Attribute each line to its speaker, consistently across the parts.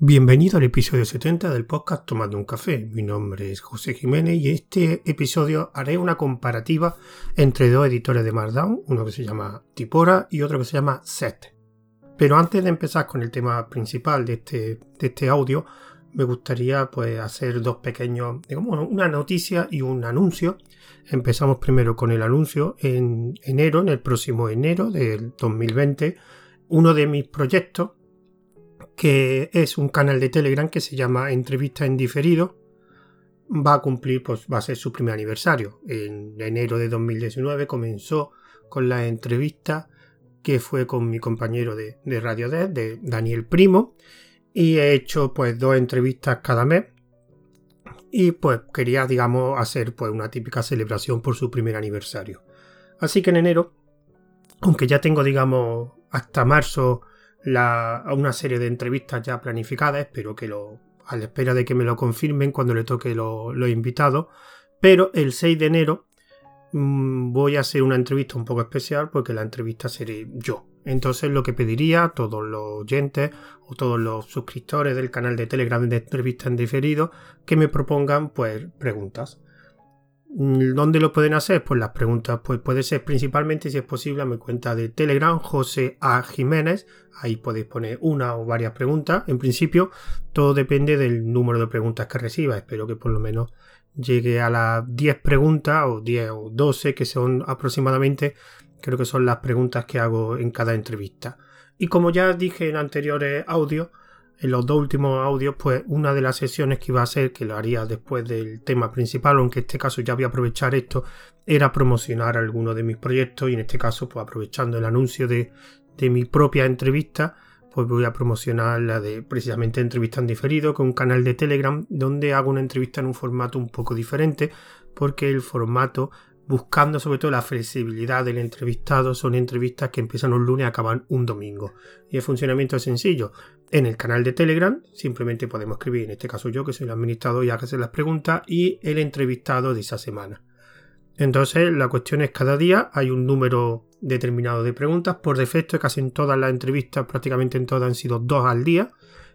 Speaker 1: Bienvenido al episodio 70 del podcast Tomando un café. Mi nombre es José Jiménez y en este episodio haré una comparativa entre dos editores de Markdown, uno que se llama Tipora y otro que se llama Set. Pero antes de empezar con el tema principal de este, de este audio, me gustaría pues hacer dos pequeños, digamos, una noticia y un anuncio. Empezamos primero con el anuncio en enero, en el próximo enero del 2020. Uno de mis proyectos que es un canal de Telegram que se llama Entrevista en diferido. Va a cumplir, pues va a ser su primer aniversario. En enero de 2019 comenzó con la entrevista que fue con mi compañero de, Radio D, de Daniel Primo, y he hecho pues dos entrevistas cada mes. Y pues quería, digamos, hacer pues una típica celebración por su primer aniversario. Así que en enero, aunque ya tengo, digamos, hasta marzo la, una serie de entrevistas ya planificadas, espero que lo, a la espera de que me lo confirmen cuando le toque los invitados, pero el 6 de enero mm, voy a hacer una entrevista un poco especial porque la entrevista seré yo. Entonces lo que pediría a todos los oyentes o todos los suscriptores del canal de Telegram de entrevista en diferido que me propongan pues preguntas. Mm, ¿Dónde lo pueden hacer? Pues las preguntas pues puede ser principalmente, si es posible, a mi cuenta de Telegram, José A. Jiménez. Ahí podéis poner una o varias preguntas. En principio, todo depende del número de preguntas que reciba. Espero que por lo menos llegue a las 10 preguntas, o 10 o 12, que son aproximadamente, creo que son las preguntas que hago en cada entrevista. Y como ya dije en anteriores audios, en los dos últimos audios, pues una de las sesiones que iba a ser, que lo haría después del tema principal, aunque en este caso ya voy a aprovechar esto, era promocionar alguno de mis proyectos y en este caso, pues aprovechando el anuncio de, de mi propia entrevista, pues voy a promocionar la de precisamente entrevista en diferido con un canal de Telegram donde hago una entrevista en un formato un poco diferente porque el formato buscando sobre todo la flexibilidad del entrevistado. Son entrevistas que empiezan un lunes y acaban un domingo. Y el funcionamiento es sencillo. En el canal de Telegram simplemente podemos escribir, en este caso yo que soy el administrador y hágase las preguntas, y el entrevistado de esa semana. Entonces la cuestión es cada día hay un número determinado de preguntas. Por defecto casi en todas las entrevistas, prácticamente en todas han sido dos al día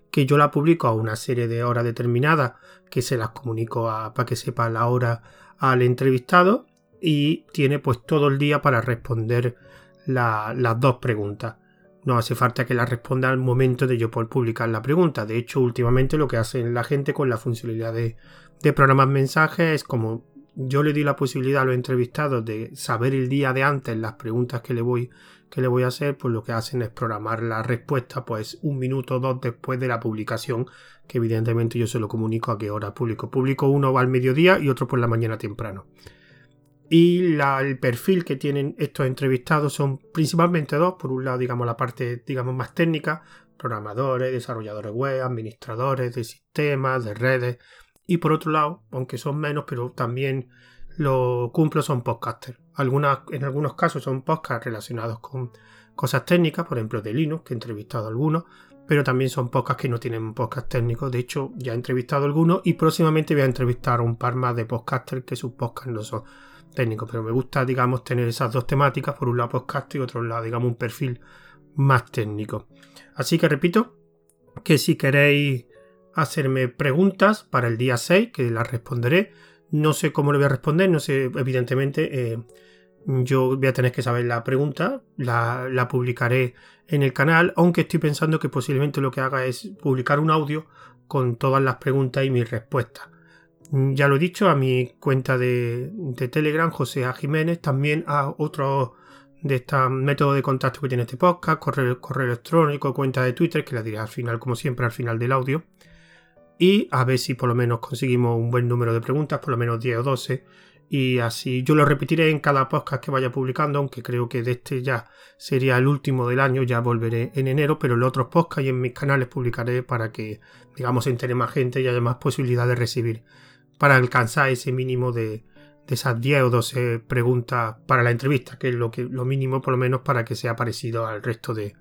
Speaker 1: que yo la publico a una serie de horas determinadas que se las comunico para que sepa la hora al entrevistado y tiene pues todo el día para responder las dos preguntas. No hace falta que la responda al momento de yo poder publicar la pregunta. De hecho, últimamente lo que hace la gente con la funcionalidad de, de programas mensajes es como yo le di la posibilidad a los entrevistados de saber el día de antes las preguntas que le voy, que le voy a hacer, pues lo que hacen es programar la respuesta pues un minuto o dos después de la publicación, que evidentemente yo se lo comunico a qué hora publico. Publico uno al mediodía y otro por la mañana temprano. Y el perfil que tienen estos entrevistados son principalmente dos. Por un lado, digamos, la parte digamos, más técnica, programadores, desarrolladores web, administradores de sistemas, de redes. Y por otro lado, aunque son menos, pero también lo cumplo, son podcasters. Algunas, en algunos casos son podcasts relacionados con cosas técnicas, por ejemplo de Linux, que he entrevistado algunos, pero también son podcasts que no tienen podcast técnicos. De hecho, ya he entrevistado algunos y próximamente voy a entrevistar a un par más de podcasters que sus podcasts no son técnico, pero me gusta, digamos, tener esas dos temáticas, por un lado podcast y otro lado, digamos, un perfil más técnico. Así que repito que si queréis hacerme preguntas para el día 6, que las responderé, no sé cómo le voy a responder, no sé, evidentemente, eh, yo voy a tener que saber la pregunta, la, la publicaré en el canal, aunque estoy pensando que posiblemente lo que haga es publicar un audio con todas las preguntas y mis respuestas. Mm, ya lo he dicho, a mi cuenta de, Telegram, José A. Jiménez, también a otro de estos métodos de contacto que tiene este podcast, correo, electrónico, cuenta de Twitter, que la diré al final, como siempre, al final del audio. Y a ver si por lo menos conseguimos un buen número de preguntas, por lo menos 10 o 12. Y así yo lo repetiré en cada podcast que vaya publicando, aunque creo que de este ya sería el último del año, ya volveré en enero, pero en los otros podcasts y en mis canales publicaré para que, digamos, entere más gente y haya más posibilidad de recibir para alcanzar ese mínimo de, esas 10 o 12 preguntas para la entrevista, que es lo, que, lo mínimo por lo menos para que sea parecido al resto de,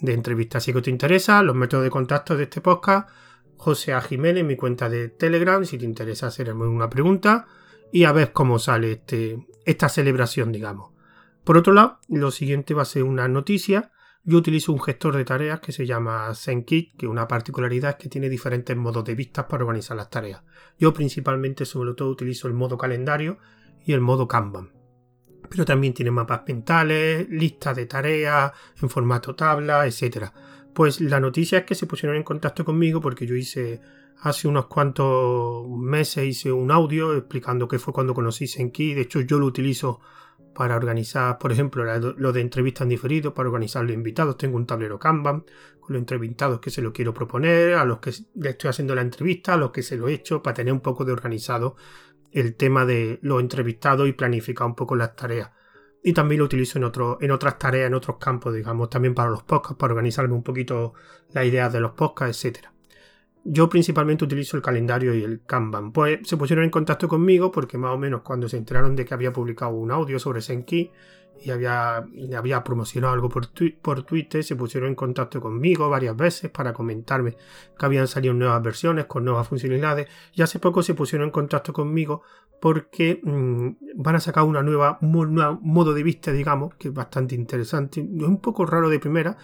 Speaker 1: entrevistas. Si que te interesa, los métodos de contacto de este podcast, José A. Jiménez, mi cuenta de Telegram, si te interesa hacerme una pregunta y a ver cómo sale este, esta celebración, digamos. Por otro lado, lo siguiente va a ser una noticia yo utilizo un gestor de tareas que se llama ZenKit, que una particularidad es que tiene diferentes modos de vistas para organizar las tareas. Yo principalmente, sobre todo, utilizo el modo calendario y el modo Kanban. Pero también tiene mapas mentales, listas de tareas en formato tabla, etc. Pues la noticia es que se pusieron en contacto conmigo porque yo hice hace unos cuantos meses hice un audio explicando qué fue cuando conocí Senki. De hecho, yo lo utilizo para organizar, por ejemplo, lo de entrevistas en diferido, para organizar los invitados. Tengo un tablero Kanban con los entrevistados que se lo quiero proponer, a los que le estoy haciendo la entrevista, a los que se lo he hecho, para tener un poco de organizado el tema de los entrevistados y planificar un poco las tareas. Y también lo utilizo en, en otras tareas, en otros campos, digamos, también para los podcasts, para organizarme un poquito las ideas de los podcasts, etc. Yo principalmente utilizo el calendario y el Kanban. Pues se pusieron en contacto conmigo porque más o menos cuando se enteraron de que había publicado un audio sobre Senki y había, promocionado algo por, Twitter, se pusieron en contacto conmigo varias veces para comentarme que habían salido nuevas versiones con nuevas funcionalidades y hace poco se pusieron en contacto conmigo porque mm, van a sacar una nueva, un modo de vista, digamos, que es bastante interesante. Es un poco raro de primera,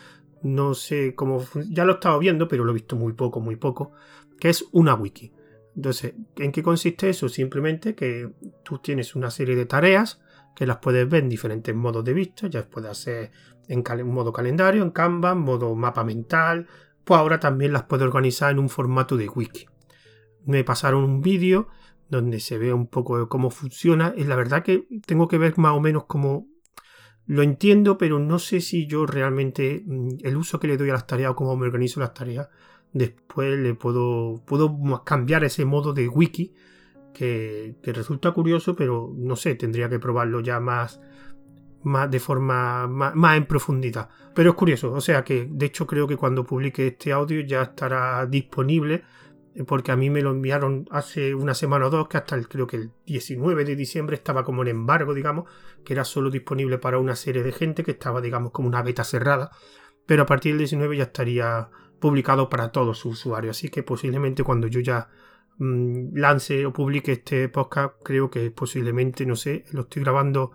Speaker 1: no sé cómo, ya lo he estado viendo, pero lo he visto muy poco, muy poco, que es una wiki. Entonces, ¿en qué consiste eso? Simplemente que tú tienes una serie de tareas que las puedes ver en diferentes modos de vista, ya puedes hacer en modo calendario, en Canva, en modo mapa mental, pues ahora también las puedes organizar en un formato de wiki. Me pasaron un vídeo donde se ve un poco cómo funciona. Y la verdad que tengo que ver más o menos cómo lo entiendo, pero no sé si yo realmente mm, el uso que le doy a las tareas o cómo me organizo las tareas, después le puedo, puedo cambiar ese modo de wiki que, resulta curioso, pero no sé, tendría que probarlo ya más, más de forma más, más, en profundidad. Pero es curioso, o sea que de hecho creo que cuando publique este audio ya estará disponible porque a mí me lo enviaron hace una semana o dos, que hasta el, creo que el 19 de diciembre estaba como en embargo, digamos, que era solo disponible para una serie de gente, que estaba, digamos, como una beta cerrada, pero a partir del 19 ya estaría publicado para todos sus usuarios, así que posiblemente cuando yo ya mm, lance o publique este podcast, creo que posiblemente, no sé, lo estoy grabando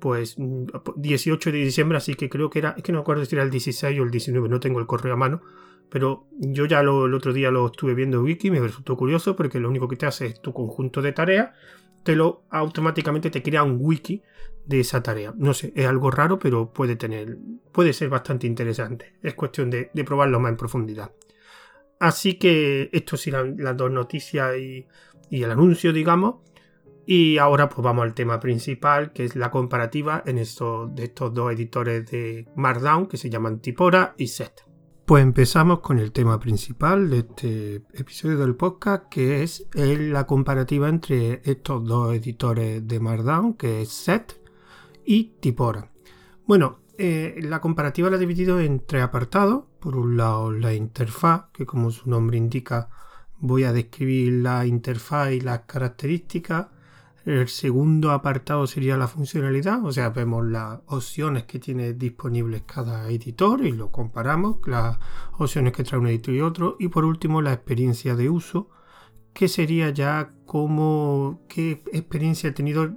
Speaker 1: pues 18 mm, de diciembre, así que creo que era, es que no me acuerdo si era el 16 o el 19, no tengo el correo a mano, pero yo ya el otro día lo estuve viendo en Wiki, me resultó curioso porque lo único que te hace es tu conjunto de tareas, te lo automáticamente te crea un wiki de esa tarea. No sé, es algo raro, pero puede tener, puede ser bastante interesante. Es cuestión de, probarlo más en profundidad. Así que esto serán las dos noticias y, el anuncio, digamos. Y ahora pues vamos al tema principal, que es la comparativa en estos, de estos dos editores de Markdown que se llaman Tipora y Set. Pues empezamos con el tema principal de este episodio del podcast, que es la comparativa entre estos dos editores de Markdown, que es Set y Tipora. Bueno, eh, la comparativa la he dividido en tres apartados. Por un lado, la interfaz, que como su nombre indica, voy a describir la interfaz y las características. El segundo apartado sería la funcionalidad, o sea, vemos las opciones que tiene disponibles cada editor y lo comparamos, las opciones que trae un editor y otro. Y por último, la experiencia de uso, que sería ya como qué experiencia he tenido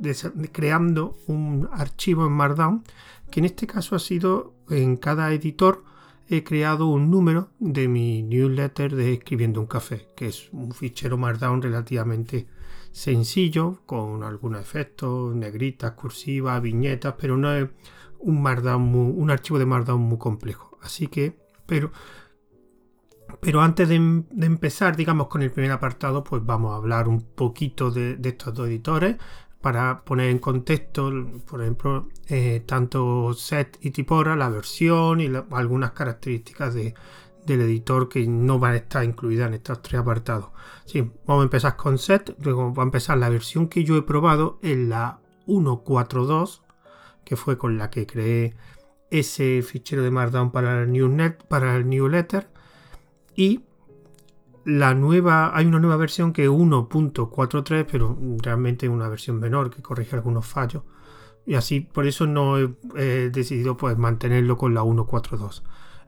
Speaker 1: creando un archivo en Markdown, que en este caso ha sido en cada editor he creado un número de mi newsletter de escribiendo un café, que es un fichero Markdown relativamente sencillo, con algunos efectos, negritas, cursivas, viñetas, pero no es un, un archivo de Markdown muy complejo. Así que, pero, pero antes de, empezar, digamos, con el primer apartado, pues vamos a hablar un poquito de, estos dos editores para poner en contexto, por ejemplo, eh, tanto Set y Tipora, la versión y algunas características de, del editor que no va a estar incluida en estos tres apartados. Sí, vamos a empezar con set, luego va a empezar la versión que yo he probado en la 1.4.2, que fue con la que creé ese fichero de Markdown para el newsnet, para el newsletter. Y la nueva hay una nueva versión que es 1.43 pero realmente una versión menor que corrige algunos fallos. Y así por eso no he, he decidido pues mantenerlo con la 1.4.2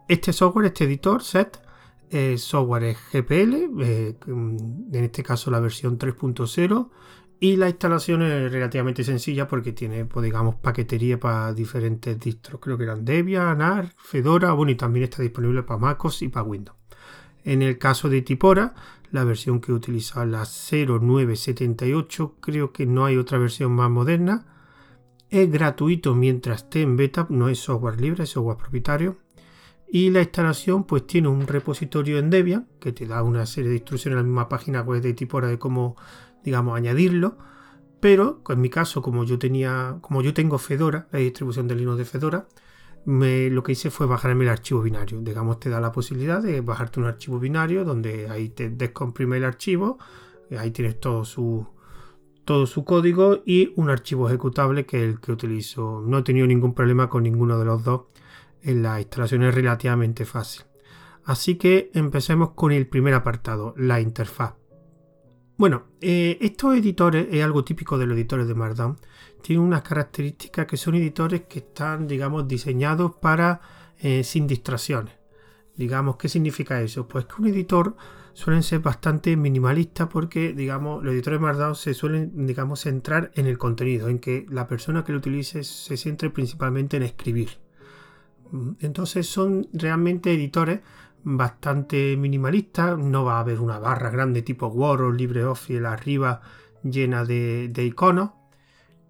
Speaker 1: este software, este editor, set, software es GPL, eh, en este caso la versión 3.0, Y la instalación es relativamente sencilla porque tiene, pues, digamos, paquetería para diferentes distros. Creo que eran Debian, AR, Fedora, bueno, y también está disponible para MacOS y para Windows. En el caso de Tipora, la versión que utiliza la 0978, creo que no hay otra versión más moderna. Es gratuito mientras esté en beta, no es software libre, es software propietario. Y la instalación pues tiene un repositorio en Debian que te da una serie de instrucciones en la misma página web de Tipora de cómo digamos, añadirlo. Pero en mi caso, como yo tenía, como yo tengo Fedora, la distribución de Linux de Fedora, me, lo que hice fue bajarme el archivo binario. Digamos, te da la posibilidad de bajarte un archivo binario donde ahí te descomprime el archivo, ahí tienes todo su, todo su código y un archivo ejecutable que es el que utilizo. No he tenido ningún problema con ninguno de los dos. En la instalación es relativamente fácil. Así que empecemos con el primer apartado, la interfaz. Bueno, eh, estos editores es algo típico de los editores de Markdown. Tienen unas características que son editores que están, digamos, diseñados para eh, sin distracciones. Digamos, ¿qué significa eso? Pues que un editor suelen ser bastante minimalistas porque, digamos, los editores de Markdown se suelen, digamos, centrar en el contenido, en que la persona que lo utilice se centre principalmente en escribir. Entonces son realmente editores bastante minimalista. No va a haber una barra grande tipo Word o LibreOffice arriba llena de, iconos.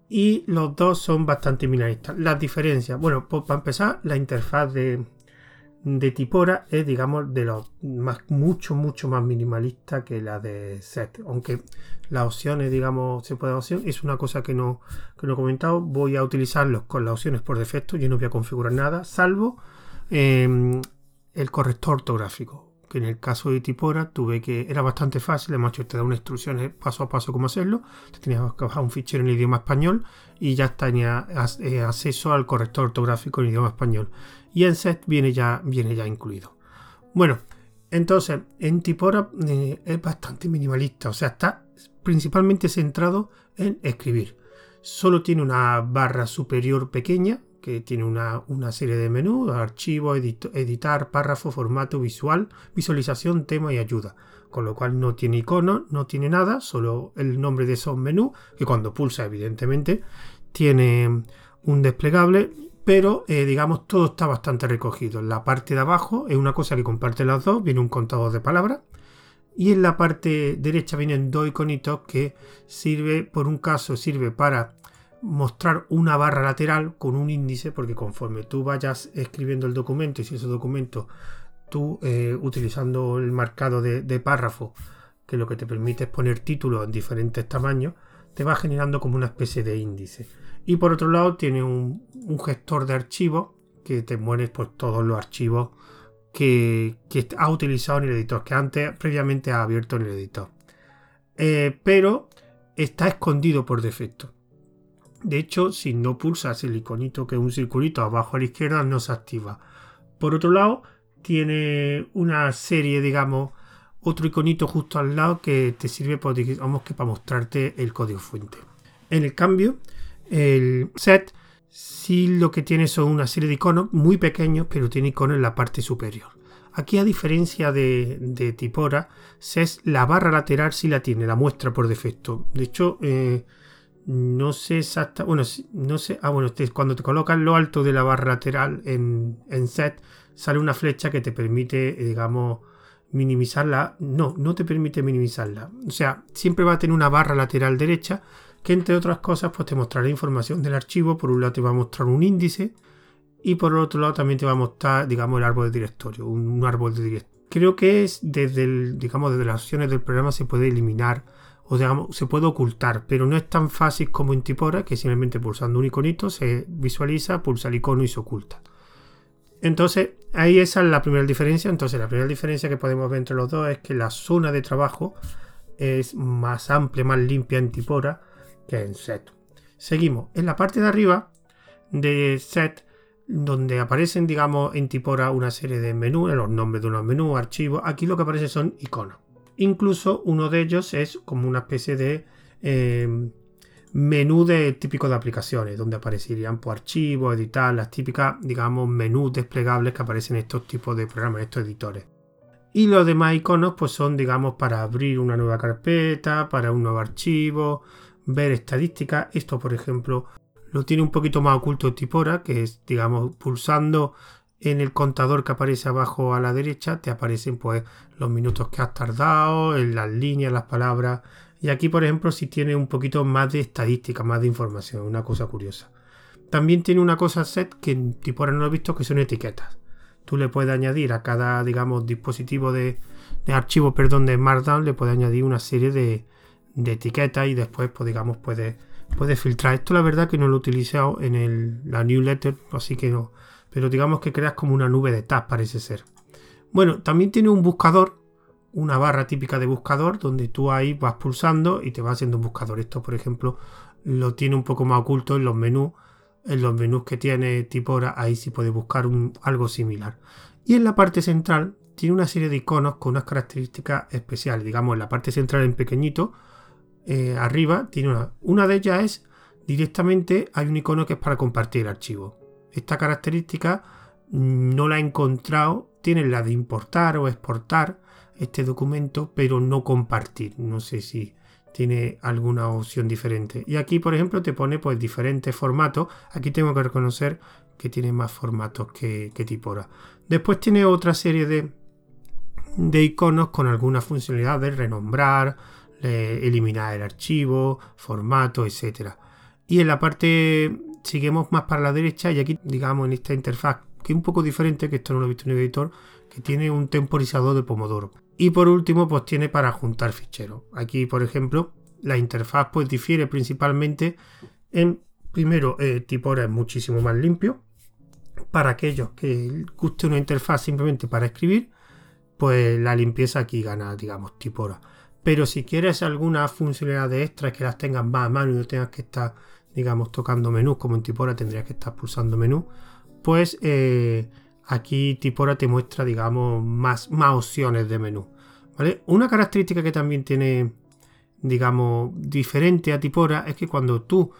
Speaker 1: Y los dos son bastante minimalistas. Las diferencias, bueno, pues para empezar, la interfaz de, de Tipora es, digamos, de los más, mucho, mucho más minimalista que la de Set. Aunque las opciones, digamos, se puede opción, es una cosa que no, que no he comentado. Voy a utilizarlos con las opciones por defecto. Yo no voy a configurar nada, salvo em, el corrector ortográfico. Que en el caso de Tipora tuve que. Era bastante fácil, además te da una instrucción paso a paso cómo hacerlo. Te tenías que bajar un fichero en idioma español y ya tenía eh, acceso al corrector ortográfico en idioma español. Y en set viene ya, viene ya incluido. Bueno, entonces en Tipora eh, es bastante minimalista, o sea, está principalmente centrado en escribir. Solo tiene una barra superior pequeña que tiene una, serie de menús, archivo, editar, párrafo, formato visual, visualización, tema y ayuda. Con lo cual no tiene icono, no tiene nada, solo el nombre de esos menús, que cuando pulsa evidentemente tiene un desplegable, pero eh, digamos todo está bastante recogido. En la parte de abajo es una cosa que comparte las dos, viene un contador de palabras. Y en la parte derecha vienen dos iconitos que sirve, por un caso, sirve para mostrar una barra lateral con un índice, porque conforme tú vayas escribiendo el documento y si ese documento tú eh, utilizando el marcado de, párrafo, que lo que te permite es poner títulos en diferentes tamaños, te va generando como una especie de índice. Y por otro lado tiene un, gestor de archivos que te mueres por todos los archivos que, que, ha utilizado en el editor, que antes previamente ha abierto en el editor. Eh, pero está escondido por defecto. De hecho, si no pulsas el iconito que es un circulito abajo a la izquierda, no se activa. Por otro lado, tiene una serie, digamos, otro iconito justo al lado que te sirve para, digamos, que para mostrarte el código fuente. En el cambio, el set sí lo que tiene son una serie de iconos muy pequeños, pero tiene iconos en la parte superior. Aquí, a diferencia de, Tipora, SES la barra lateral sí la tiene, la muestra por defecto. De hecho, eh, no sé exactamente. Bueno, no sé. Ah, bueno, cuando te colocas lo alto de la barra lateral en, set, sale una flecha que te permite, digamos, minimizarla. No, no te permite minimizarla. O sea, siempre va a tener una barra lateral derecha que, entre otras cosas, pues te mostrará información del archivo. Por un lado, te va a mostrar un índice y por otro lado, también te va a mostrar, digamos, el árbol de directorio, un, árbol de directorio. Creo que es desde, el, digamos, desde las opciones del programa se puede eliminar o digamos, se puede ocultar, pero no es tan fácil como en Tipora, que simplemente pulsando un iconito se visualiza, pulsa el icono y se oculta. Entonces, ahí esa es la primera diferencia. Entonces, la primera diferencia que podemos ver entre los dos es que la zona de trabajo es más amplia, más limpia en Tipora que en Set. Seguimos. En la parte de arriba de Set, donde aparecen, digamos, en Tipora una serie de menús, los nombres de unos menús, archivos, aquí lo que aparece son iconos. Incluso uno de ellos es como una especie de em, menú de típico de aplicaciones, donde aparecerían por pues, archivos, editar, las típicas, digamos, menús desplegables que aparecen en estos tipos de programas, en estos editores. Y los demás iconos, pues son, digamos, para abrir una nueva carpeta, para un nuevo archivo, ver estadísticas. Esto, por ejemplo, lo tiene un poquito más oculto Tipora, que es, digamos, pulsando en el contador que aparece abajo a la derecha, te aparecen pues los minutos que has tardado, en las líneas, las palabras. Y aquí, por ejemplo, si tiene un poquito más de estadística, más de información, una cosa curiosa. También tiene una cosa set que en Tipora no lo he visto, que son etiquetas. Tú le puedes añadir a cada, digamos, dispositivo de, de archivo, perdón, de Markdown, le puedes añadir una serie de, de etiquetas y después, pues digamos, puedes, filtrar. Esto la verdad que no lo he utilizado en el, la newsletter, así que no. Pero digamos que creas como una nube de tabs, parece ser. Bueno, también tiene un buscador, una barra típica de buscador, donde tú ahí vas pulsando y te va haciendo un buscador. Esto, por ejemplo, lo tiene un poco más oculto en los menús. En los menús que tiene tipo hora, ahí sí puedes buscar un, algo similar. Y en la parte central tiene una serie de iconos con unas características especiales. Digamos, en la parte central en pequeñito, eh, arriba tiene una. Una de ellas es directamente hay un icono que es para compartir el archivo. Esta característica no la he encontrado. Tiene la de importar o exportar este documento, pero no compartir. No sé si tiene alguna opción diferente. Y aquí, por ejemplo, te pone pues diferentes formatos. Aquí tengo que reconocer que tiene más formatos que, que Tipora. Después tiene otra serie de, de iconos con algunas funcionalidades, renombrar, eliminar el archivo, formato, etc. Y en la parte, seguimos más para la derecha y aquí, digamos, en esta interfaz, que es un poco diferente, que esto no lo he visto en el editor, que tiene un temporizador de Pomodoro. Y por último, pues tiene para juntar ficheros. Aquí, por ejemplo, la interfaz pues difiere principalmente en, primero, eh, es muchísimo más limpio. Para aquellos que guste una interfaz simplemente para escribir, pues la limpieza aquí gana, digamos, Tipora. Pero si quieres alguna funcionalidad de extras que las tengas más a mano y no tengas que estar, digamos, tocando menús, como en Tipora tendrías que estar pulsando menú, pues eh, aquí Tipora te muestra, digamos, más, más opciones de menú. ¿vale? Una característica que también tiene, digamos, diferente a Tipora es que cuando tú,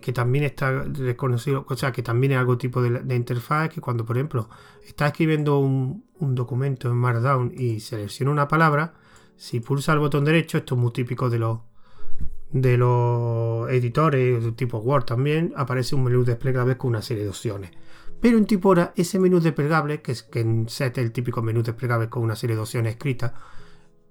Speaker 1: que también está reconocido, o sea, que también es algo tipo de, interfaz, que cuando, por ejemplo, estás escribiendo un, un documento en Markdown y selecciona una palabra, si pulsa el botón derecho, esto es muy típico de los de los editores de tipo Word también, aparece un menú desplegable con una serie de opciones. Pero en Tipora, ese menú desplegable, que es que en Set el típico menú desplegable con una serie de opciones escritas,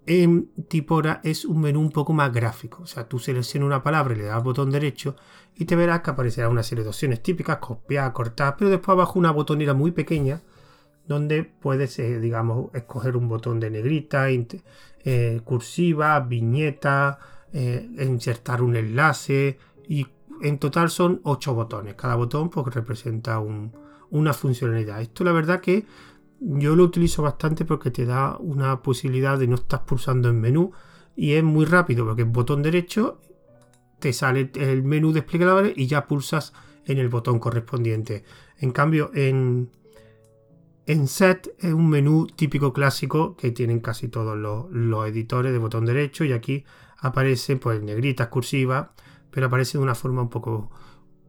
Speaker 1: en Tipora es un menú un poco más gráfico. O sea, tú seleccionas una palabra y le das botón derecho y te verás que aparecerá una serie de opciones típicas, copiar, cortar, pero después abajo una botonera muy pequeña donde puedes, eh, digamos, escoger un botón de negrita, eh, cursiva, viñeta, eh, insertar un enlace y en total son 8 botones. Cada botón pues, representa una funcionalidad. Esto la verdad que yo lo utilizo bastante porque te da una posibilidad de no estar pulsando en menú y es muy rápido porque el botón derecho te sale el menú desplegable y ya pulsas en el botón correspondiente. En cambio, en, en Set es un menú típico clásico que tienen casi todos los, editores de botón derecho y aquí aparece pues negritas, cursivas, pero aparece de una forma un poco,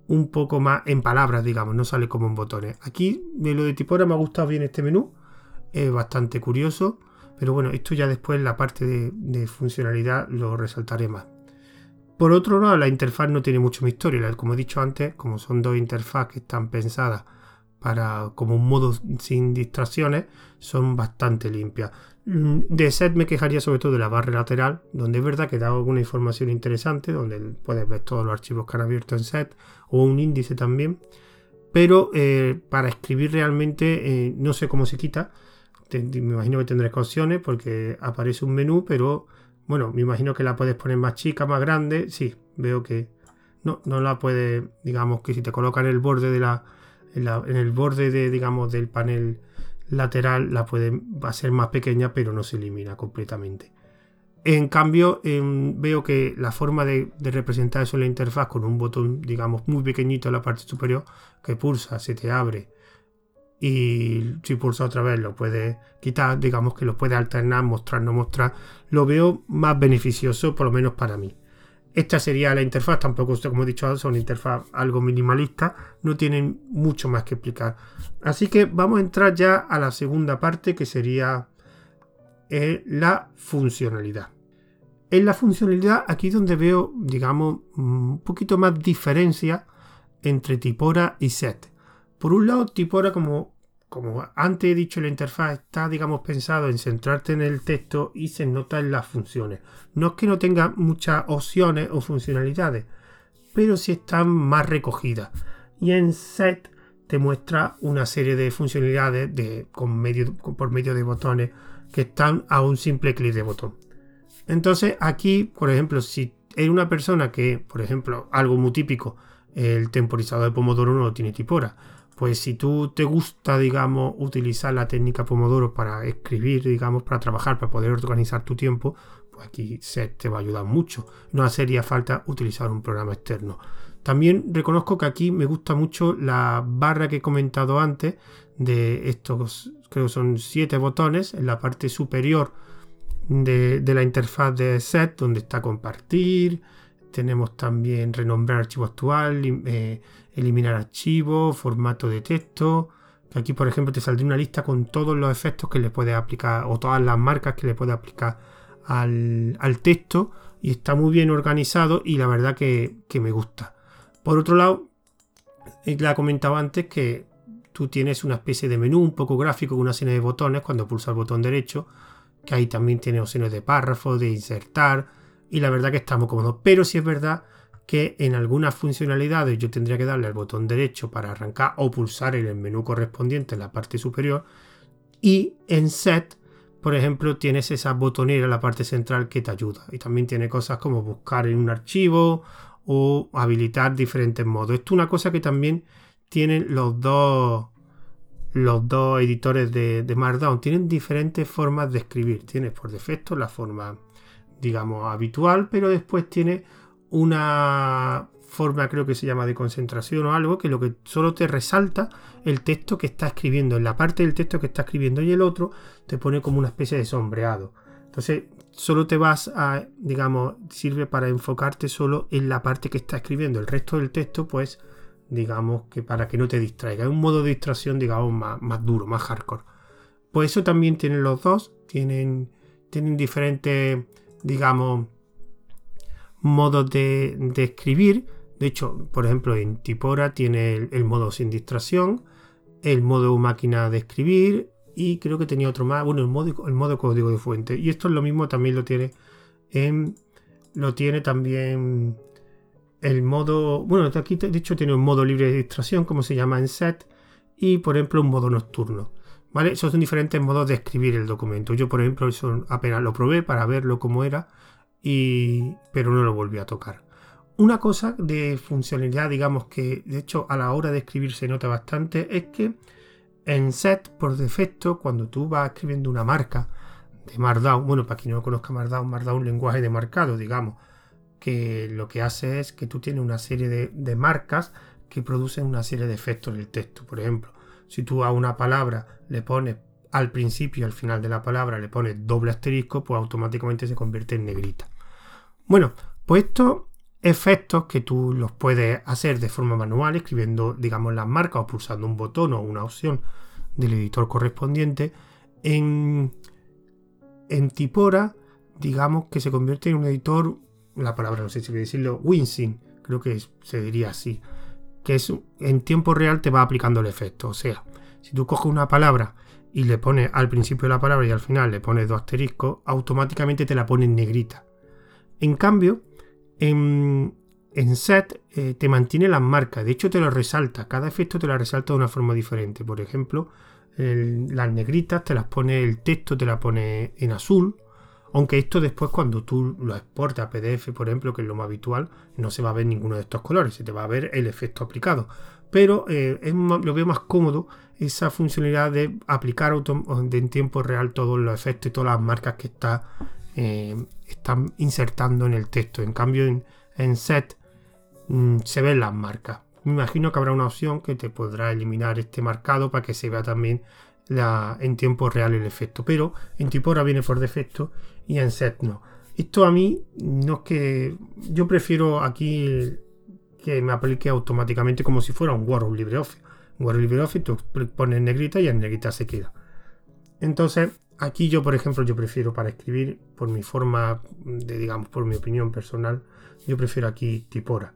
Speaker 1: un poco más en palabras, digamos, no sale como en botones. Aquí de lo de Tipora me ha gustado bien este menú, es bastante curioso, pero bueno, esto ya después en la parte de, funcionalidad lo resaltaré más. Por otro lado, la interfaz no tiene mucho misterio, como he dicho antes, como son dos interfaces que están pensadas para como un modo sin distracciones son bastante limpias. Mm, de set me quejaría sobre todo de la barra lateral, donde es verdad que da alguna información interesante, donde puedes ver todos los archivos que han abierto en set o un índice también. Pero eh, para escribir realmente eh, no sé cómo se quita. me imagino que tendré opciones porque aparece un menú, pero bueno, me imagino que la puedes poner más chica, más grande. Sí, veo que no, no la puedes, digamos que si te coloca en el borde de la, en, el borde de, digamos, del panel lateral la puede, ser más pequeña, pero no se elimina completamente. En cambio, em, veo que la forma de, representar eso en la interfaz con un botón, digamos, muy pequeñito en la parte superior, que pulsa, se te abre y si pulsa otra vez lo puede quitar, digamos que lo puede alternar, mostrar, no mostrar, lo veo más beneficioso, por lo menos para mí. Esta sería la interfaz, tampoco, como he dicho, son interfaz algo minimalista, no tienen mucho más que explicar. Así que vamos a entrar ya a la segunda parte que sería eh, la funcionalidad. En la funcionalidad, aquí donde veo, digamos, un poquito más diferencia entre Tipora y Set. Por un lado, Tipora, como, como antes he dicho, la interfaz está, digamos, pensado en centrarte en el texto y se nota en las funciones. No es que no tenga muchas opciones o funcionalidades, pero sí están más recogidas. Y en Set te muestra una serie de funcionalidades de, con por medio de botones que están a un simple clic de botón. Entonces aquí, por ejemplo, si es una persona que, por ejemplo, algo muy típico, el temporizador de Pomodoro no lo tiene Tipora. Pues si tú te gusta, digamos, utilizar la técnica Pomodoro para escribir, digamos, para trabajar, para poder organizar tu tiempo, pues aquí se te va a ayudar mucho. No haría falta utilizar un programa externo. También reconozco que aquí me gusta mucho la barra que he comentado antes de estos, creo que son siete botones en la parte superior de, la interfaz de set donde está compartir, tenemos también renombrar archivo actual, eh, eliminar archivo, formato de texto. Aquí, por ejemplo, te saldría una lista con todos los efectos que le puedes aplicar o todas las marcas que le puedes aplicar al, texto. Y está muy bien organizado y la verdad que, que me gusta. Por otro lado, le he comentado antes que tú tienes una especie de menú un poco gráfico con una serie de botones cuando pulsas el botón derecho que ahí también tiene opciones de párrafo, de insertar, y la verdad que estamos cómodos. Pero si es verdad que en algunas funcionalidades yo tendría que darle al botón derecho para arrancar o pulsar en el menú correspondiente en la parte superior. Y en Set, por ejemplo, tienes esa botonera en la parte central que te ayuda. Y también tiene cosas como buscar en un archivo o habilitar diferentes modos. Esto es una cosa que también tienen los dos los dos editores de, Markdown tienen diferentes formas de escribir. Tienes por defecto la forma, digamos, habitual, pero después tiene una forma, creo que se llama de concentración o algo, que lo que solo te resalta el texto que está escribiendo. En la parte del texto que está escribiendo y el otro te pone como una especie de sombreado. Entonces, solo te vas a, digamos, sirve para enfocarte solo en la parte que está escribiendo. El resto del texto, pues, digamos que para que no te distraiga. Es un modo de distracción, digamos, más, duro, más hardcore. Pues eso también tienen los dos, tienen, tienen diferentes, digamos, modos de, escribir. De hecho, por ejemplo, en Tipora tiene el, modo sin distracción, el modo máquina de escribir y creo que tenía otro más, bueno, el modo, el modo código de fuente. Y esto es lo mismo, también lo tiene en, lo tiene también el modo, bueno, aquí de hecho tiene un modo libre de distracción, como se llama en set, y por ejemplo un modo nocturno. ¿Vale? Esos son diferentes modos de escribir el documento. Yo, por ejemplo, eso apenas lo probé para verlo cómo era, pero no lo volví a tocar. Una cosa de funcionalidad, digamos que de hecho a la hora de escribir se nota bastante, es que en set, por defecto, cuando tú vas escribiendo una marca de Markdown, bueno, para quien no conozca Markdown, Markdown es un lenguaje de marcado, digamos, que lo que hace es que tú tienes una serie de, marcas que producen una serie de efectos en el texto. Por ejemplo, si tú a una palabra le pones al principio y al final de la palabra le pones doble asterisco, pues automáticamente se convierte en negrita. Bueno, pues estos efectos que tú los puedes hacer de forma manual, escribiendo, digamos, las marcas o pulsando un botón o una opción del editor correspondiente, en, en Tipora, digamos que se convierte en un editor la palabra, no sé si voy a decirlo, wincing, creo que se diría así, que es en tiempo real te va aplicando el efecto. O sea, si tú coges una palabra y le pones al principio de la palabra y al final le pones dos asteriscos, automáticamente te la pone en negrita. En cambio, en, set eh, te mantiene las marcas, de hecho te lo resalta, cada efecto te lo resalta de una forma diferente. Por ejemplo, las negritas te las pone el texto, te la pone en azul, aunque esto después cuando tú lo exportas a PDF, por ejemplo, que es lo más habitual, no se va a ver ninguno de estos colores, se te va a ver el efecto aplicado. Pero eh, lo veo más cómodo esa funcionalidad de aplicar en tiempo real todos los efectos y todas las marcas que está, eh, están insertando en el texto. En cambio, en, set mm, se ven las marcas. Me imagino que habrá una opción que te podrá eliminar este marcado para que se vea también en tiempo real el efecto. Pero en Tipora viene por defecto y en set no. Esto a mí no es que. Yo prefiero aquí que me aplique automáticamente como si fuera un Word o un LibreOffice. Word LibreOffice tú pones negrita y en negrita se queda. Entonces, aquí yo, por ejemplo, yo prefiero para escribir, por mi forma de, digamos, por mi opinión personal, yo prefiero aquí Tipora.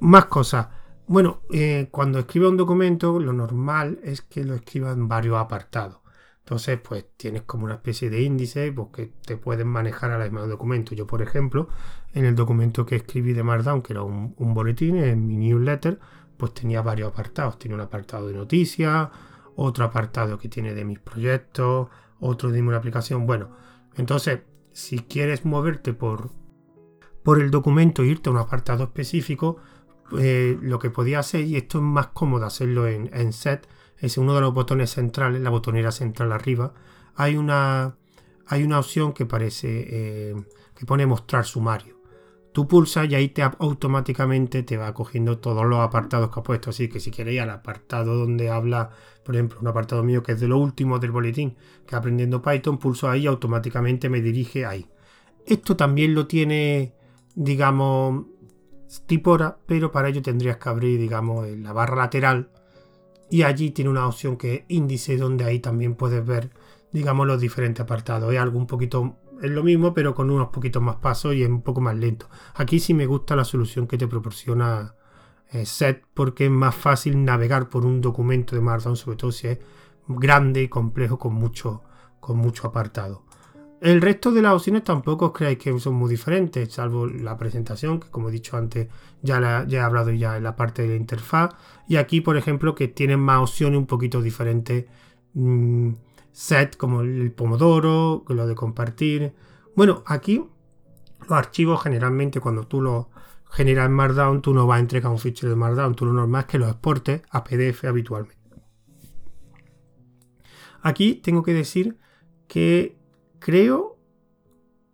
Speaker 1: Más cosas. Bueno, eh, cuando escriba un documento, lo normal es que lo escriba en varios apartados. Entonces, pues tienes como una especie de índice que te pueden manejar a la misma documento. Yo, por ejemplo, en el documento que escribí de Markdown, que era un, un boletín, en mi newsletter, pues tenía varios apartados. Tiene un apartado de noticias, otro apartado que tiene de mis proyectos, otro de una aplicación. Bueno, entonces, si quieres moverte por, por el documento e irte a un apartado específico, eh, lo que podía hacer, y esto es más cómodo hacerlo en, set, es uno de los botones centrales, la botonera central arriba, hay una, hay una opción que parece eh, que pone mostrar sumario. Tú pulsas y ahí te automáticamente te va cogiendo todos los apartados que ha puesto. Así que si queréis al apartado donde habla, por ejemplo, un apartado mío que es de lo último del boletín, que aprendiendo Python, pulso ahí y automáticamente me dirige ahí. Esto también lo tiene, digamos, Tipora, pero para ello tendrías que abrir, digamos, la barra lateral y allí tiene una opción que es índice, donde ahí también puedes ver, digamos, los diferentes apartados. Es algo un poquito es lo mismo, pero con unos poquitos más pasos y es un poco más lento. Aquí sí me gusta la solución que te proporciona eh, Set porque es más fácil navegar por un documento de Markdown, sobre todo si es grande y complejo con mucho, con mucho apartado. El resto de las opciones tampoco os creáis que son muy diferentes, salvo la presentación, que como he dicho antes, ya, la, ya he hablado ya en la parte de la interfaz. Y aquí, por ejemplo, que tienen más opciones un poquito diferentes. Mm, set como el Pomodoro, lo de compartir. Bueno, aquí los archivos generalmente cuando tú los generas en Markdown, tú no vas a entregar un fichero de Markdown, tú lo normal es que los exportes a PDF habitualmente. Aquí tengo que decir que creo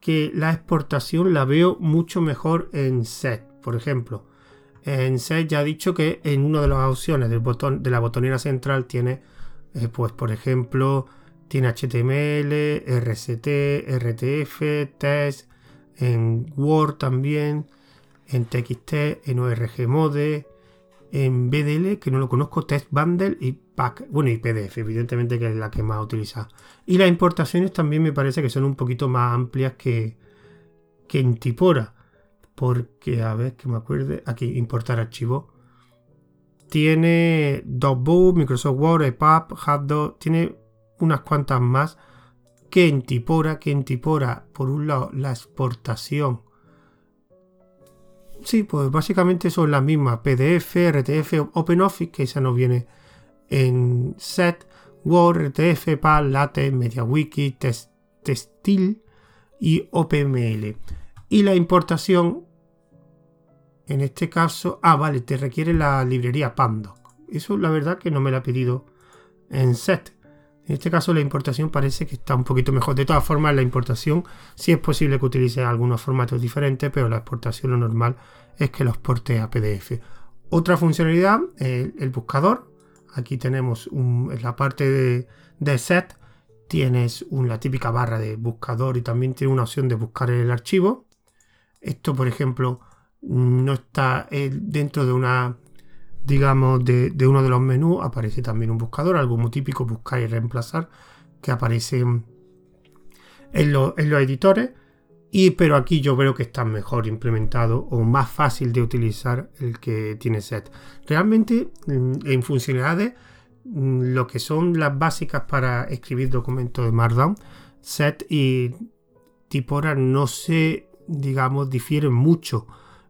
Speaker 1: que la exportación la veo mucho mejor en set. Por ejemplo, en set ya he dicho que en una de las opciones del botón de la botonera central tiene, eh, pues por ejemplo, tiene HTML, RCT, RTF, test, en Word también, en TXT, en ORG Mode, en BDL, que no lo conozco, Test Bundle y Pack, bueno, y PDF, evidentemente que es la que más utiliza. Y las importaciones también me parece que son un poquito más amplias que, que en Tipora. Porque, a ver, que me acuerde, aquí, importar archivo. Tiene DocBook, Microsoft Word, EPUB, HotDog, tiene unas cuantas más que en Tipora, que en Tipora, por un lado, la exportación. Sí, pues básicamente son las mismas, PDF, RTF, OpenOffice, que esa no viene en set, Word, RTF, PAL, LaTeX, MediaWiki, Textil y OPML. Y la importación, en este caso, ah, vale, te requiere la librería Pandoc. Eso la verdad que no me la ha pedido en set. En este caso la importación parece que está un poquito mejor. De todas formas, la importación sí es posible que utilice algunos formatos diferentes, pero la exportación lo normal es que lo exporte a PDF. Otra funcionalidad, el, buscador. Aquí tenemos en la parte de, set, tienes la típica barra de buscador y también tiene una opción de buscar el archivo. Esto, por ejemplo, no está eh, dentro de una digamos, de, uno de los menús aparece también un buscador, algo muy típico, buscar y reemplazar, que aparece en, los editores. Y, pero aquí yo veo que está mejor implementado o más fácil de utilizar el que tiene set. Realmente mm, en funcionalidades, mm, lo que son las básicas para escribir documentos de Markdown, set y Tipora no se, digamos, difieren mucho.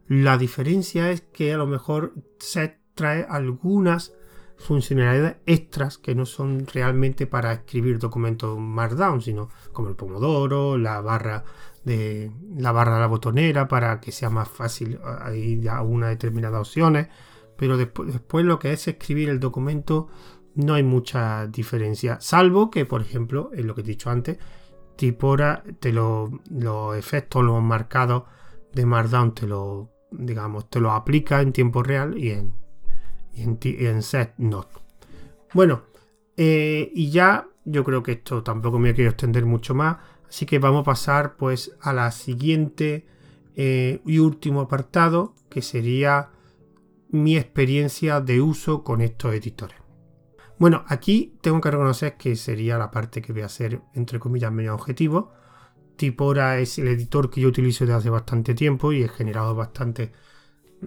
Speaker 1: La diferencia es que a lo mejor set trae algunas funcionalidades extras que no son realmente para escribir documentos Markdown, sino como el pomodoro, la barra de la barra de la botonera para que sea más fácil ir a una determinada opciones, pero después, después lo que es escribir el documento no hay mucha diferencia, salvo que por ejemplo, en lo que he dicho antes, Tipora te lo, los efectos, los marcados de Markdown te lo digamos, te lo aplica en tiempo real y en en, set not. Bueno, eh, y ya yo creo que esto tampoco me quiero extender mucho más, así que vamos a pasar pues a la siguiente eh, y último apartado, que sería mi experiencia de uso con estos editores. Bueno, aquí tengo que reconocer que sería la parte que voy a hacer, entre comillas, medio objetivo. Tipora es el editor que yo utilizo desde hace bastante tiempo y he generado bastantes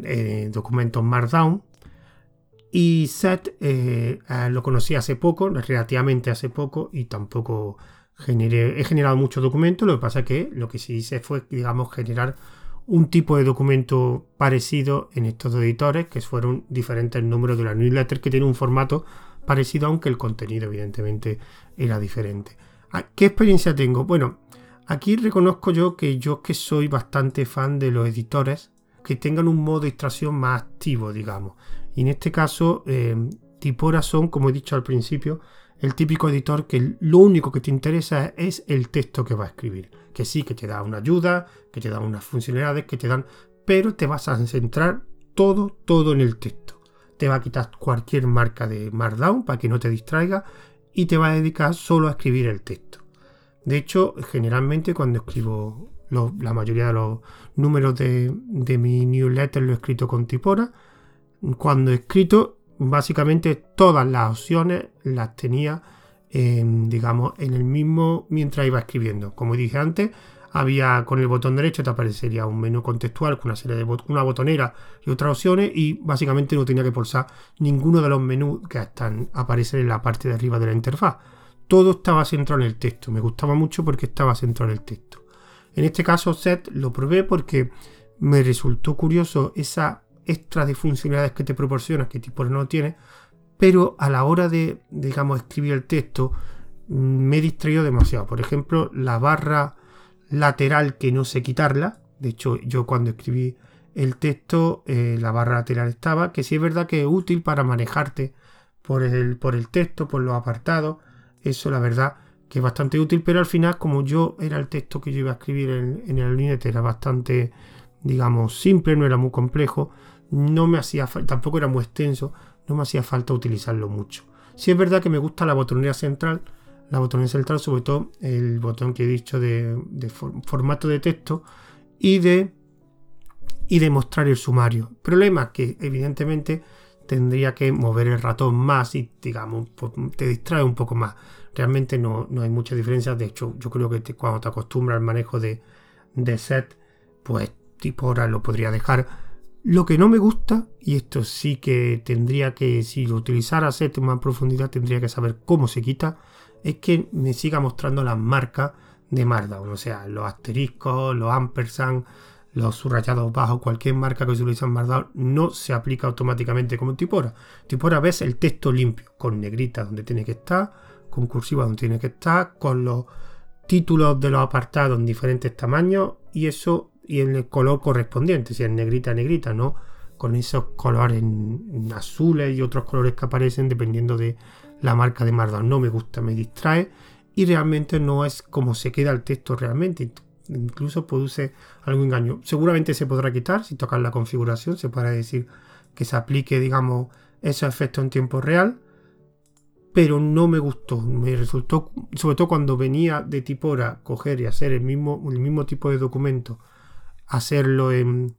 Speaker 1: eh, documentos Markdown. Y Set eh, lo conocí hace poco, relativamente hace poco, y tampoco he generado muchos documentos. Lo que pasa que lo que sí hice fue, digamos, generar un tipo de documento parecido en estos editores, que fueron diferentes números de la newsletter, que tiene un formato parecido, aunque el contenido evidentemente era diferente. Ah, ¿Qué experiencia tengo? Bueno, aquí reconozco yo que yo que soy bastante fan de los editores que tengan un modo de extracción más activo, digamos. Y en este caso, eh, son, como he dicho al principio, el típico editor que lo único que te interesa es el texto que va a escribir. Que sí, que te da una ayuda, que te da unas funcionalidades, que te dan... Pero te vas a centrar todo, todo en el texto. Te va a quitar cualquier marca de Markdown para que no te distraiga y te va a dedicar solo a escribir el texto. De hecho, generalmente cuando escribo la mayoría de los números de, de mi newsletter lo he escrito con Tipora. Cuando he escrito básicamente todas las opciones las tenía en, digamos, en el mismo mientras iba escribiendo. Como dije antes, había con el botón derecho te aparecería un menú contextual con una serie de una botonera y otras opciones y básicamente no tenía que pulsar ninguno de los menús que están aparecen en la parte de arriba de la interfaz. Todo estaba centrado en el texto. Me gustaba mucho porque estaba centrado en el texto. En este caso, set lo probé porque me resultó curioso esa extra de funcionalidades que te proporciona, que tipo no tiene, pero a la hora de, digamos, escribir el texto, mm, me he distraído demasiado. Por ejemplo, la barra lateral que no sé quitarla. De hecho, yo cuando escribí el texto, eh, la barra lateral estaba, que sí es verdad que es útil para manejarte por el, por el texto, por los apartados. Eso, la verdad, que es bastante útil, pero al final, como yo era el texto que yo iba a escribir en, en el linete, era bastante, digamos, simple, no era muy complejo, no me hacía tampoco era muy extenso, no me hacía falta utilizarlo mucho. Si es verdad que me gusta la botonera central, la botonera central, sobre todo el botón que he dicho de, formato de texto y de, y de mostrar el sumario. Problema que evidentemente tendría que mover el ratón más y digamos te distrae un poco más. Realmente no, hay mucha diferencia. De hecho, yo creo que cuando te acostumbras al manejo de, de set, pues tipo ahora lo podría dejar lo que no me gusta, y esto sí que tendría que, si lo utilizara set más profundidad, tendría que saber cómo se quita, es que me siga mostrando las marcas de Markdown, o sea, los asteriscos, los ampersand, los subrayados bajos, cualquier marca que se utiliza en Markdown no se aplica automáticamente como en Tipora. Tipora ves el texto limpio, con negrita donde tiene que estar, con cursiva donde tiene que estar, con los títulos de los apartados en diferentes tamaños y eso y en el color correspondiente, si es negrita, negrita, ¿no? Con esos colores azules y otros colores que aparecen dependiendo de la marca de Markdown. No me gusta, me distrae y realmente no es como se queda el texto realmente. Incluso produce algún engaño. Seguramente se podrá quitar si tocas la configuración, se podrá decir que se aplique, digamos, esos efectos en tiempo real. Pero no me gustó, me resultó, sobre todo cuando venía de Tipora coger y hacer el mismo, el mismo tipo de documento hacerlo en,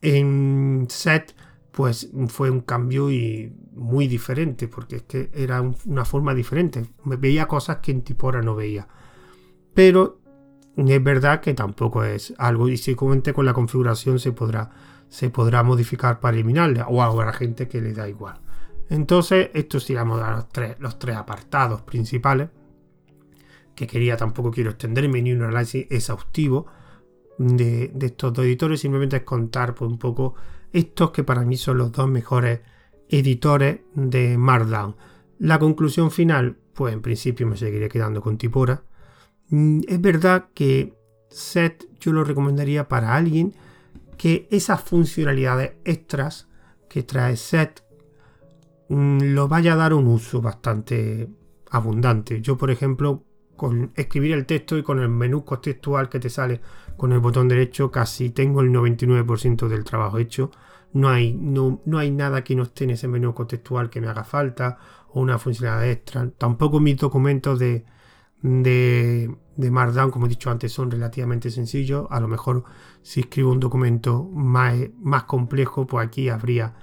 Speaker 1: en set, pues fue un cambio y muy diferente, porque es que era una forma diferente. Veía cosas que en Tipora no veía. Pero es verdad que tampoco es algo, y comenté con la configuración se podrá, se podrá modificar para eliminarla, o habrá gente que le da igual. Entonces, estos digamos los tres, los tres apartados principales, que quería, tampoco quiero extenderme ni un análisis exhaustivo, de, estos dos editores, simplemente es contar pues, un poco estos que para mí son los dos mejores editores de Markdown. La conclusión final, pues en principio me seguiré quedando con Tipora. Mm, es verdad que Set yo lo recomendaría para alguien que esas funcionalidades extras que trae Set mm, lo vaya a dar un uso bastante abundante. Yo, por ejemplo, con escribir el texto y con el menú contextual que te sale con el botón derecho casi tengo el 99% del trabajo hecho. No hay, no, no hay nada que no esté en ese menú contextual que me haga falta o una funcionalidad extra. Tampoco mis documentos de, de, de Markdown, como he dicho antes, son relativamente sencillos. A lo mejor si escribo un documento más, más complejo, pues aquí habría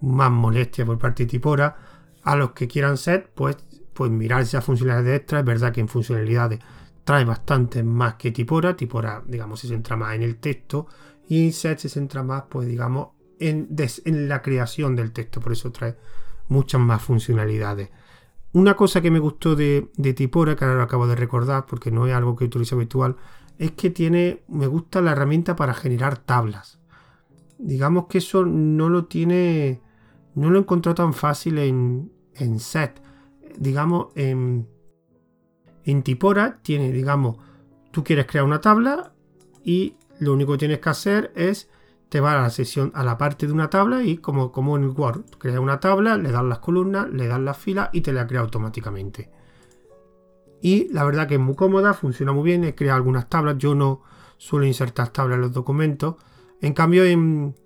Speaker 1: más molestia por parte de Tipora a los que quieran set, pues, pues mirar esas funcionalidades extra. Es verdad que en funcionalidades trae bastante más que Tipora. Tipora, digamos, se centra más en el texto y set se centra más, pues, digamos, en, en la creación del texto. Por eso trae muchas más funcionalidades. Una cosa que me gustó de, de, Tipora, que ahora lo acabo de recordar porque no es algo que utilizo habitual, es que tiene, me gusta la herramienta para generar tablas. Digamos que eso no lo tiene, no lo encontró tan fácil en, en set. Digamos, en, en Tipora tiene, digamos, tú quieres crear una tabla y lo único que tienes que hacer es te va a la sesión, a la parte de una tabla y como, como en el Word, crea una tabla, le das las columnas, le das las filas y te la crea automáticamente. Y la verdad que es muy cómoda, funciona muy bien, he creado algunas tablas, yo no suelo insertar tablas en los documentos. En cambio en,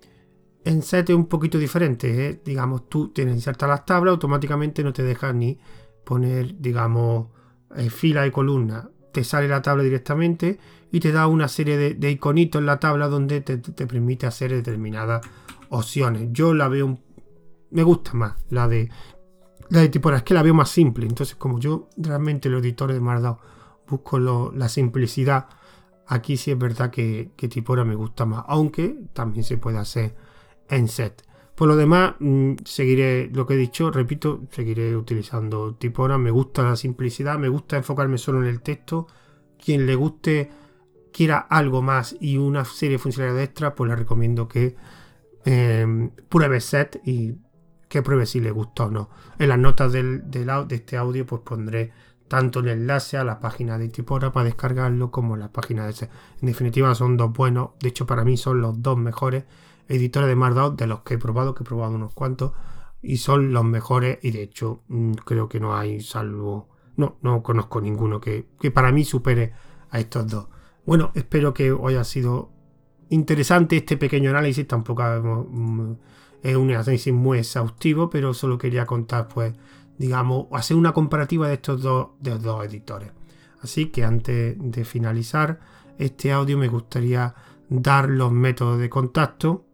Speaker 1: en Set es un poquito diferente, ¿eh? digamos, tú tienes insertar las tablas, automáticamente no te dejas ni poner, digamos, eh, fila y columna. Te sale la tabla directamente y te da una serie de, iconitos en la tabla donde te, permite hacer determinadas opciones. Yo la veo, me gusta más la de la de Tipora, es que la veo más simple. Entonces, como yo realmente los editores de Markdown busco la simplicidad, aquí sí es verdad que, que Tipora me gusta más, aunque también se puede hacer en set. Por lo demás, mm, seguiré lo que he dicho, repito, seguiré utilizando Tipora. Me gusta la simplicidad, me gusta enfocarme solo en el texto. Quien le guste quiera algo más y una serie de funcionalidades extra, pues le recomiendo que em, pruebe set y que pruebe si le gusta o no. En las notas de este audio pues pondré tanto el enlace a la página de Tipora para descargarlo como la página de set. En definitiva son dos buenos, de hecho para mí son los dos mejores editores de Markdown de los que he probado, que he probado unos cuantos y son los mejores y de hecho mm, creo que no hay salvo... No, no conozco ninguno que, que para mí supere a estos dos. Bueno, espero que os haya sido interesante este pequeño análisis. Tampoco mm, es un análisis muy exhaustivo, pero solo quería contar, pues, digamos, hacer una comparativa de estos dos, de dos editores. Así que antes de finalizar este audio me gustaría dar los métodos de contacto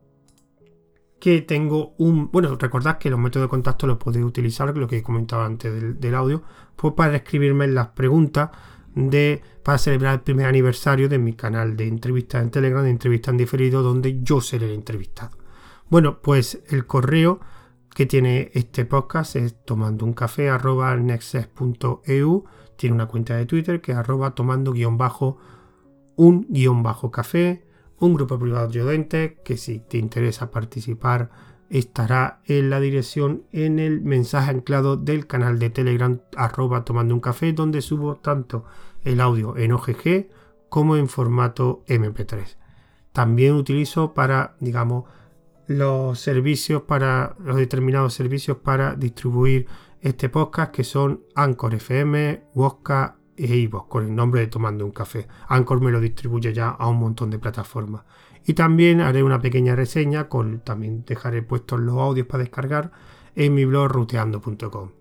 Speaker 1: que tengo un... Bueno, recordad que los métodos de contacto los podéis utilizar, lo que he comentado antes del, audio, pues para escribirme las preguntas de, para celebrar el primer aniversario de mi canal de entrevistas en Telegram, de entrevistas en diferido, donde yo seré el entrevistado. Bueno, pues el correo que tiene este podcast es tomando un café arroba tiene una cuenta de Twitter que es arroba tomando guion bajo un guion bajo café, un grupo privado de oyentes que si te interesa participar estará en la dirección en el mensaje anclado del canal de Telegram arroba tomando un café donde subo tanto el audio en OGG como en formato MP3. También utilizo para, digamos, los servicios para los determinados servicios para distribuir este podcast que son Anchor FM, Wosca e iVoox con el nombre de Tomando un Café. Anchor me lo distribuye ya a un montón de plataformas. Y también haré una pequeña reseña, con, también dejaré puestos los audios para descargar en mi blog ruteando.com.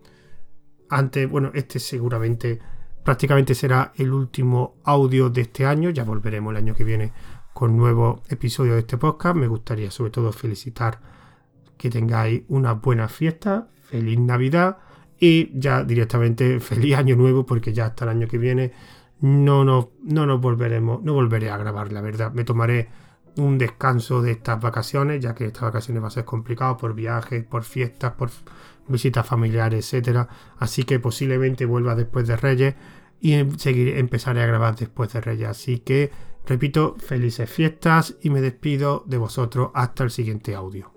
Speaker 1: Antes, bueno, este seguramente prácticamente será el último audio de este año, ya volveremos el año que viene con nuevos episodios de este podcast. Me gustaría sobre todo felicitar que tengáis una buena fiesta, feliz Navidad y ya directamente feliz año nuevo porque ya hasta el año que viene no nos, no volveremos, no volveré a grabar, la verdad. Me tomaré un descanso de estas vacaciones, ya que estas vacaciones va a ser complicado por viajes, por fiestas, por visitas familiares, etcétera. Así que posiblemente vuelva después de Reyes y em, seguir, empezaré a grabar después de Reyes. Así que repito, felices fiestas y me despido de vosotros hasta el siguiente audio.